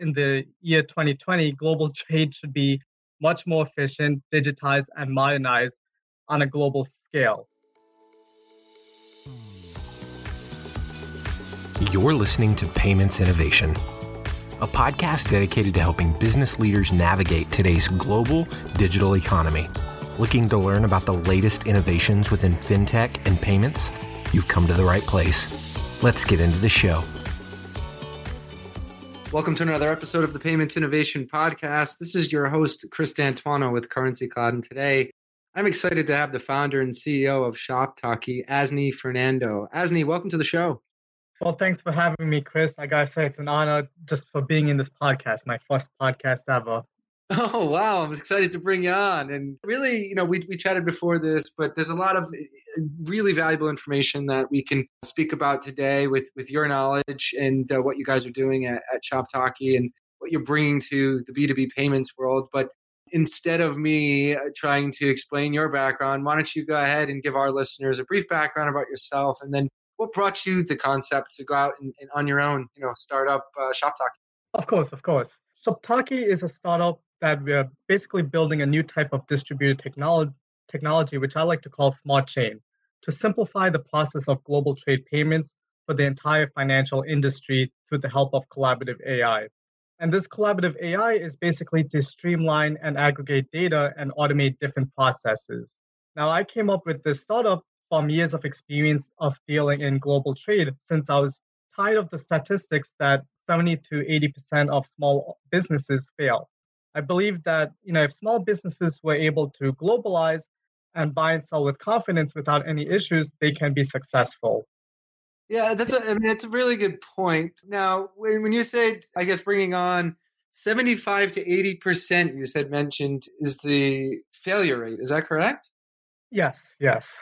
in the year 2020, global trade should be much more efficient, digitized, and modernized on a global scale. You're listening to Payments Innovation, a podcast dedicated to helping business leaders navigate today's global digital economy. Looking to learn about the latest innovations within fintech and payments? You've come to the right place. Let's get into the show. Welcome to another episode of the Payments Innovation Podcast. This is your host, Chris D'Antuono with Currency Cloud. And today I'm excited to have the founder and CEO of ShopTaki, Asni Fernando. Asni, welcome to the show. Well, thanks for having me, Chris. I gotta say, it's an honor just for being in this podcast, my first podcast ever. Oh wow, I'm excited to bring you on. And really, you know, we we chatted before this, but there's a lot of eh, really valuable information that we can speak about today with with your knowledge and uh, what you guys are doing at, at ShopTaki and what you're bringing to the B2B payments world. But instead of me uh, trying to explain your background, why don't you go ahead and give our listeners a brief background about yourself and then what brought you the concept to go out and, and on your own, you know, start up uh? Of course, of course. ShopTaki is a startup that we're basically building a new type of distributed technology, technology, which I like to call smart chain, to simplify the process of global trade payments for the entire financial industry through the help of collaborative AI. And this collaborative AI is basically to streamline and aggregate data and automate different processes. Now, I came up with this startup from years of experience of dealing in global trade since I was tired of the statistics that 70 to 80% of small businesses fail. I believe that you know if small businesses were able to globalize and buy and sell with confidence without any issues, they can be successful. Yeah, that's a, I mean that's a really good point. Now, when, when you say I guess bringing on 75 to 80 percent, you said mentioned is the failure rate. Is that correct? Yes. Yes.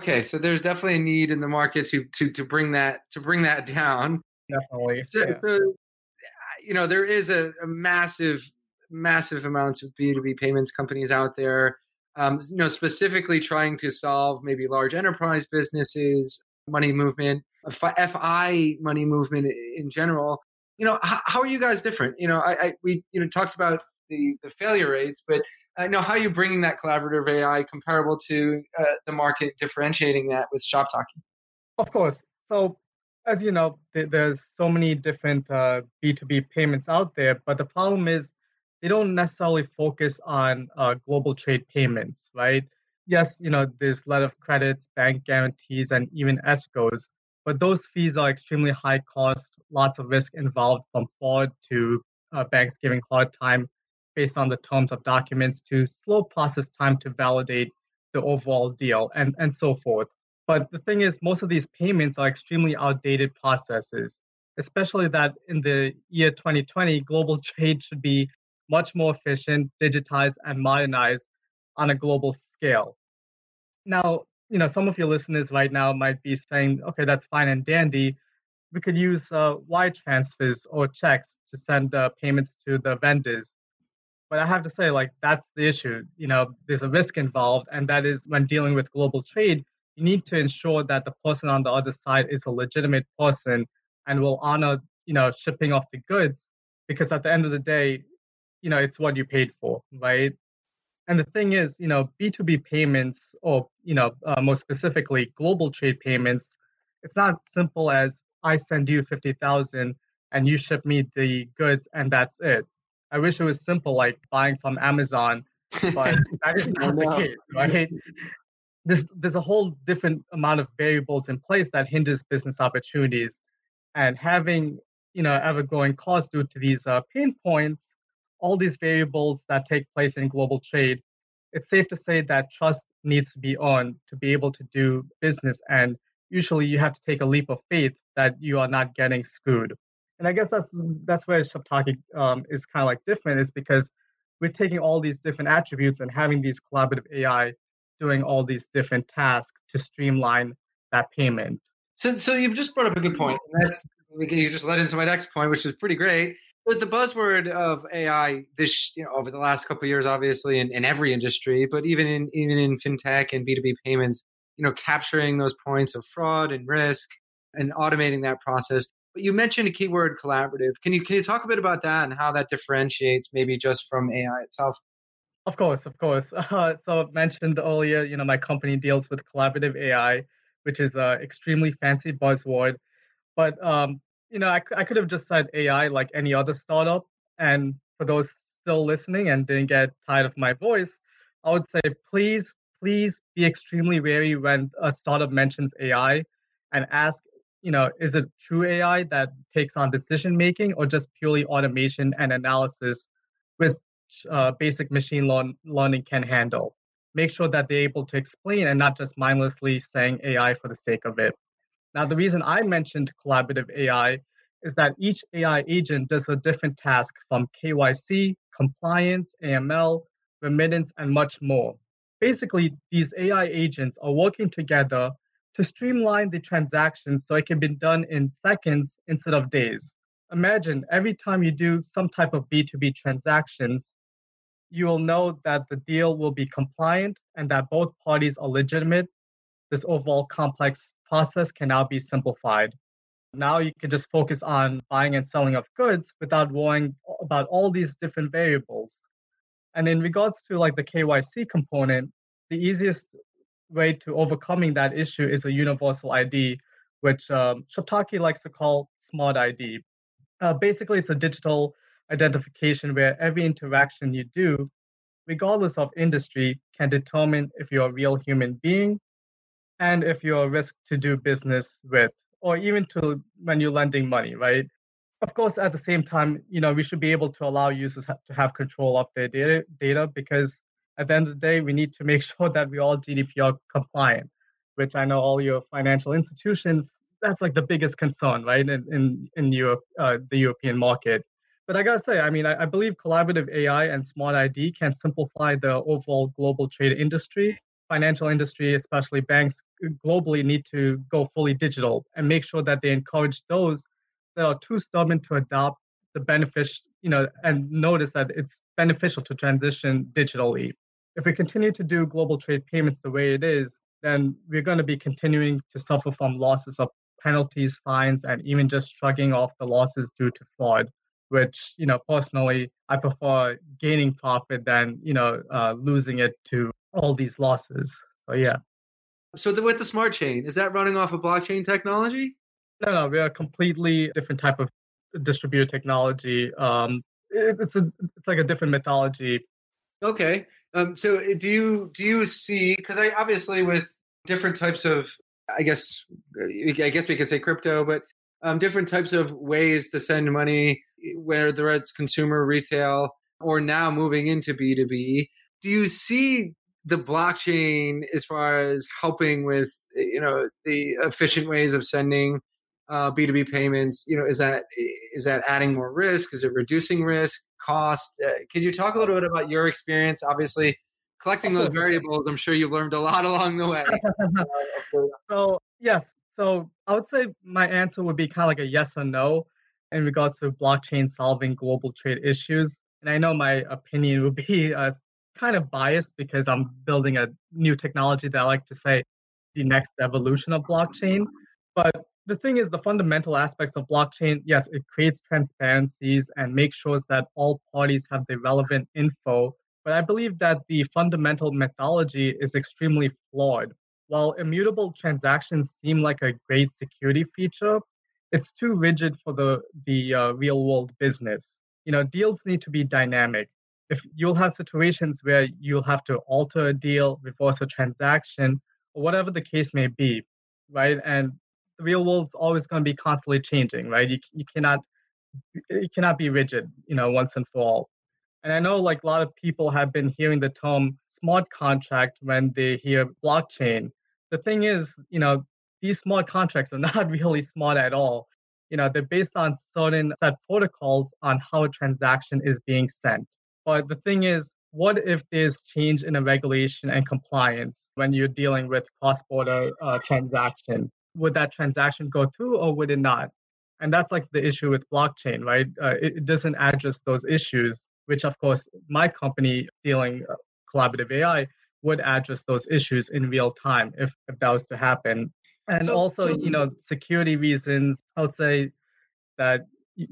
Okay, so there's definitely a need in the market to to to bring that to bring that down. Definitely. So, yeah. so you know, there is a, a massive massive amounts of B2B payments companies out there, um, you know, specifically trying to solve maybe large enterprise businesses, money movement, FI money movement in general. You know, how, how are you guys different? You know, I, I, we you know talked about the the failure rates, but I know how are you bringing that collaborative AI comparable to uh, the market, differentiating that with ShopTaki. Of course. So as you know, there's so many different uh, B2B payments out there, but the problem is they don't necessarily focus on uh, global trade payments, right? Yes, you know, there's a lot of credits, bank guarantees, and even escrows, but those fees are extremely high cost, lots of risk involved from fraud to uh, banks giving hard time based on the terms of documents to slow process time to validate the overall deal and, and so forth. But the thing is, most of these payments are extremely outdated processes, especially that in the year 2020, global trade should be much more efficient, digitized, and modernized on a global scale. Now, you know, some of your listeners right now might be saying, okay, that's fine and dandy. We could use uh, wire transfers or checks to send uh, payments to the vendors. But I have to say, like, that's the issue. You know, there's a risk involved, and that is when dealing with global trade, you need to ensure that the person on the other side is a legitimate person and will honor, you know, shipping off the goods. Because at the end of the day, you know it's what you paid for right? And the thing is you know b2b payments or you know uh, more specifically global trade payments it's not simple as i send you 50000 and you ship me the goods and that's it. I wish it was simple like buying from amazon but that is not the case right? There's, there's a whole different amount of variables in place that hinders business opportunities. And having you know ever growing costs due to these uh, pain points all these variables that take place in global trade, it's safe to say that trust needs to be on to be able to do business. And usually you have to take a leap of faith that you are not getting screwed. And I guess that's that's where ShopTaki um, is kind of like different is because we're taking all these different attributes and having these collaborative AI doing all these different tasks to streamline that payment. So, so you've just brought up a good point. And that's you just led into my next point, which is pretty great. But the buzzword of AI this you know over the last couple years, obviously in, in every industry, but even in even in fintech and B two B payments, you know, capturing those points of fraud and risk and automating that process. But you mentioned a keyword collaborative. Can you can you talk a bit about that and how that differentiates maybe just from AI itself? Of course, of course. Uh, so mentioned earlier, you know, my company deals with collaborative AI, which is an extremely fancy buzzword. But um, you know, I, I could have just said AI like any other startup. And for those still listening and didn't get tired of my voice, I would say please, please be extremely wary when a startup mentions AI and ask, you know, is it true AI that takes on decision making or just purely automation and analysis with uh, basic machine learn- learning can handle? Make sure that they're able to explain and not just mindlessly saying AI for the sake of it. Now, the reason I mentioned collaborative AI is that each AI agent does a different task from KYC, compliance, AML, remittance, and much more. Basically, these AI agents are working together to streamline the transactions so it can be done in seconds instead of days. Imagine every time you do some type of B2B transactions, you will know that the deal will be compliant and that both parties are legitimate. This overall complex process can now be simplified. Now you can just focus on buying and selling of goods without worrying about all these different variables. And in regards to like the KYC component, the easiest way to overcoming that issue is a universal ID, which um, ShopTaki likes to call Smart ID. Uh, basically, it's a digital identification where every interaction you do, regardless of industry, can determine if you're a real human being and if you're a risk to do business with, or even to when you're lending money, right? Of course, at the same time, you know, we should be able to allow users to have control of their data, data because at the end of the day, we need to make sure that we're all GDPR compliant, which I know all your financial institutions, that's like the biggest concern, right, in, in, in Europe, uh, the European market. But I gotta say, I mean, I, I believe collaborative AI and smart ID can simplify the overall global trade industry financial industry, especially banks globally, need to go fully digital and make sure that they encourage those that are too stubborn to adopt the benefits, you know, and notice that it's beneficial to transition digitally. If we continue to do global trade payments the way it is, then we're going to be continuing to suffer from losses of penalties, fines, and even just shrugging off the losses due to fraud. Which you know, personally, I prefer gaining profit than you know uh, losing it to all these losses. So yeah. So the, with the smart chain, is that running off of blockchain technology? No, no, we're a completely different type of distributed technology. Um, it, it's a, it's like a different mythology. Okay. Um, so uh, do you do you see? Because I obviously with different types of, I guess, uh, I guess we could say crypto, but um, different types of ways to send money, whether it's consumer, retail, or now moving into B two B. Do you see the blockchain as far as helping with you know the efficient ways of sending uh, B2B payments, you know, is that is that adding more risk? Is it reducing risk, cost? Uh, could you talk a little bit about your experience? Obviously, collecting those variables, I'm sure you've learned a lot along the way. so yes, so I would say my answer would be kind of like a yes or no in regards to blockchain solving global trade issues. And I know my opinion would be uh, kind of biased because I'm building a new technology that I like to say the next evolution of blockchain. But the thing is, the fundamental aspects of blockchain, yes, it creates transparencies and makes sure that all parties have the relevant info. But I believe that the fundamental methodology is extremely flawed. While immutable transactions seem like a great security feature, it's too rigid for the the uh, real world business. You know, deals need to be dynamic if you'll have situations where you'll have to alter a deal, reverse a transaction, or whatever the case may be, right? And the real world's always going to be constantly changing, right? You, you cannot it cannot be rigid, you know, once and for all. And I know like a lot of people have been hearing the term smart contract when they hear blockchain. The thing is, you know, these smart contracts are not really smart at all. You know, they're based on certain set protocols on how a transaction is being sent. But the thing is, what if there's change in a regulation and compliance when you're dealing with cross-border uh, transaction? Would that transaction go through or would it not? And that's like the issue with blockchain, right? Uh, it, it, doesn't address those issues, which of course my company dealing uh, collaborative AI would address those issues in real time if, if that was to happen. And so, also, so, you know, security reasons, I would say that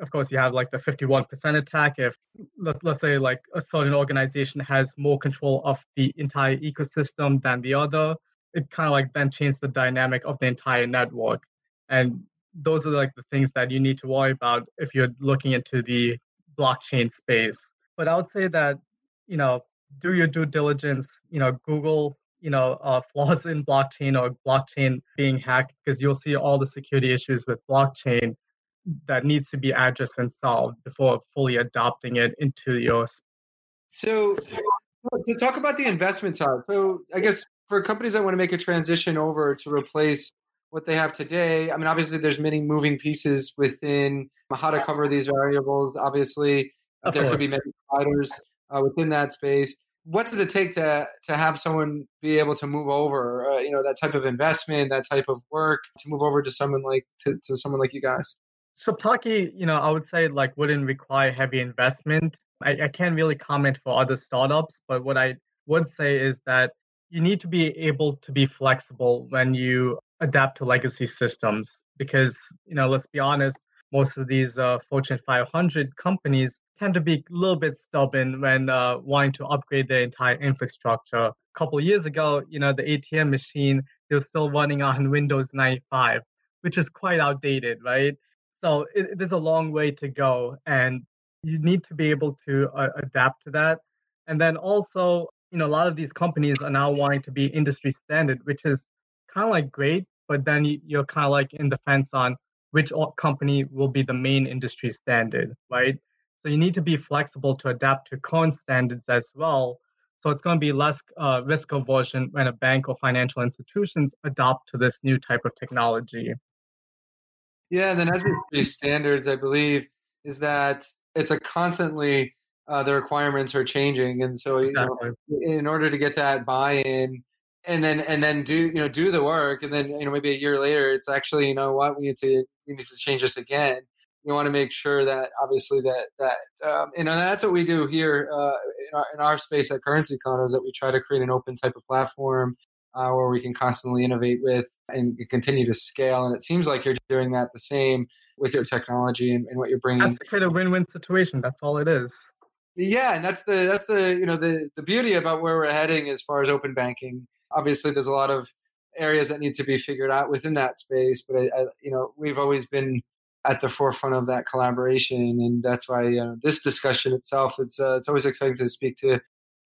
of course you have like the 51% attack. If let, let's say like a certain organization has more control of the entire ecosystem than the other it kind of like then changes the dynamic of the entire network. And those are like the things that you need to worry about if you're looking into the blockchain space. But i would say that you know do your due diligence you know google you know uh, flaws in blockchain or blockchain being hacked because you'll see all the security issues with blockchain that needs to be addressed and solved before fully adopting it into your. So, to talk about the investment side, so I guess for companies that want to make a transition over to replace what they have today, I mean, obviously there's many moving pieces within how to cover these variables. Obviously, of there course. could be many providers uh, within that space. What does it take to to have someone be able to move over? Uh, you know, that type of investment, that type of work, to move over to someone like to, to someone like you guys. ShopTaki, you know, I would say like wouldn't require heavy investment. I, I can't really comment for other startups, but what I would say is that you need to be able to be flexible when you adapt to legacy systems because you know let's be honest most of these uh, fortune 500 companies tend to be a little bit stubborn when uh, wanting to upgrade their entire infrastructure a couple of years ago you know the atm machine they were still running on windows 95 which is quite outdated right so it, there's a long way to go, and you need to be able to uh, adapt to that. And then also, you know, a lot of these companies are now wanting to be industry standard, which is kind of like great, but then you're kind of like in the fence on which company will be the main industry standard, right? So you need to be flexible to adapt to current standards as well. So it's going to be less uh, risk aversion when a bank or financial institutions adopt to this new type of technology. Yeah, and then as these standards, I believe, is that it's a constantly uh, the requirements are changing, and so exactly. you know, in order to get that buy-in, and then and then do you know do the work, and then you know maybe a year later, it's actually you know what we need to we need to change this again. You want to make sure that obviously that that um, you know that's what we do here uh, in, our, in our space at Currency Cloud is that we try to create an open type of platform uh, where we can constantly innovate with and continue to scale. And it seems like you're doing that the same with your technology and, and what you're bringing. That's kind of win-win situation. That's all it is. Yeah, and that's the that's the you know the the beauty about where we're heading as far as open banking. Obviously, there's a lot of areas that need to be figured out within that space, but I, I, you know we've always been at the forefront of that collaboration, and that's why you know, this discussion itself it's uh, it's always exciting to speak to,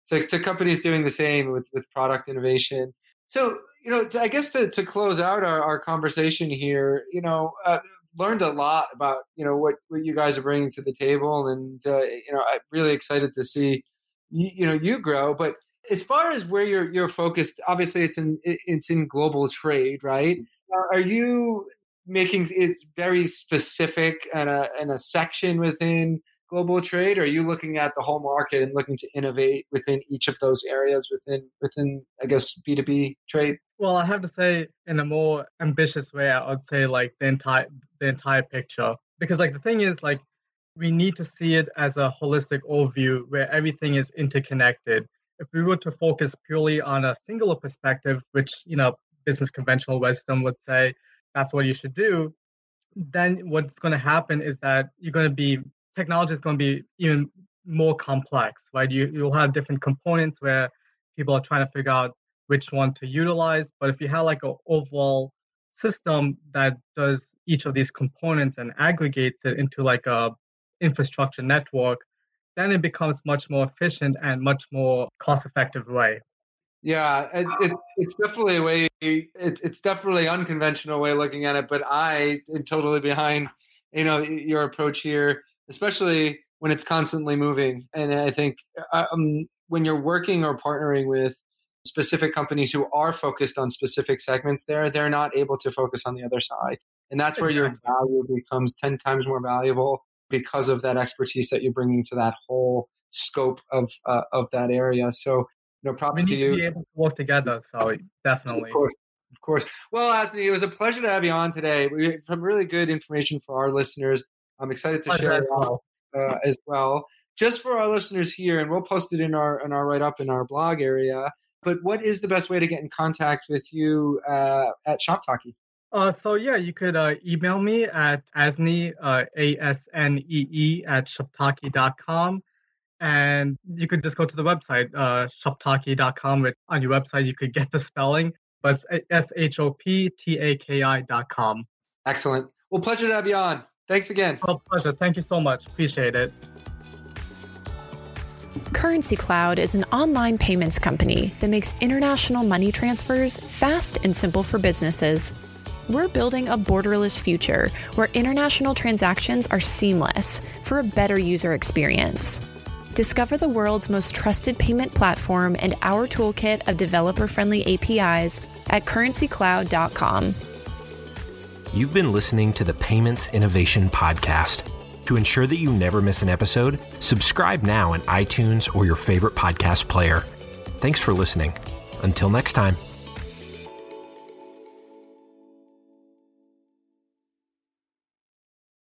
to to companies doing the same with with product innovation. So you know, I guess to, to close out our, our conversation here, you know, uh, learned a lot about you know what, what you guys are bringing to the table, and uh, you know, I'm really excited to see you, you know you grow. But as far as where you're you're focused, obviously it's in it's in global trade, right? Are you making it's very specific and a and a section within global trade? Or are you looking at the whole market and looking to innovate within each of those areas within within i guess b2b trade? Well i have to say in a more ambitious way i would say like the entire the entire picture. Because like the thing is like we need to see it as a holistic overview where everything is interconnected. If we were to focus purely on a singular perspective which you know business conventional wisdom would say that's what you should do then what's going to happen is that you're going to be technology is going to be even more complex, right? You you'll have different components where people are trying to figure out which one to utilize. But if you have like an overall system that does each of these components and aggregates it into like a infrastructure network, then it becomes much more efficient and much more cost effective way. Yeah, it, it, it's definitely a way. It's it's definitely unconventional way of looking at it, but I am totally behind you know your approach here especially when it's constantly moving. And I think uh, um, when you're working or partnering with specific companies who are focused on specific segments there, they're not able to focus on the other side. And that's where your value becomes 10 times more valuable because of that expertise that you're bringing to that whole scope of uh, of that area. So, you know, props we need to you. To be able to work together. So definitely. Of course. Of course. Well, Asni, it was a pleasure to have you on today. We have some really good information for our listeners. I'm excited to share as well. Uh, as well. Just for our listeners here, and we'll post it in our in our write up in our blog area. But what is the best way to get in contact with you uh, at ShopTaki? Uh, so yeah, you could uh, email me at asnee, uh, A-S-N-E-E at shoptaki.com. And you could just go to the website, uh, shoptaki.com. On your website, you could get the spelling, but it's S-H-O-P-T-A-K-I dot com. Excellent. Well, pleasure to have you on. Thanks again. Oh, pleasure. Thank you so much. Appreciate it. Currency Cloud is an online payments company that makes international money transfers fast and simple for businesses. We're building a borderless future where international transactions are seamless for a better user experience. Discover the world's most trusted payment platform and our toolkit of developer friendly APIs at currencycloud.com. You've been listening to the Payments Innovation Podcast. To ensure that you never miss an episode, subscribe now in iTunes or your favorite podcast player. Thanks for listening. Until next time.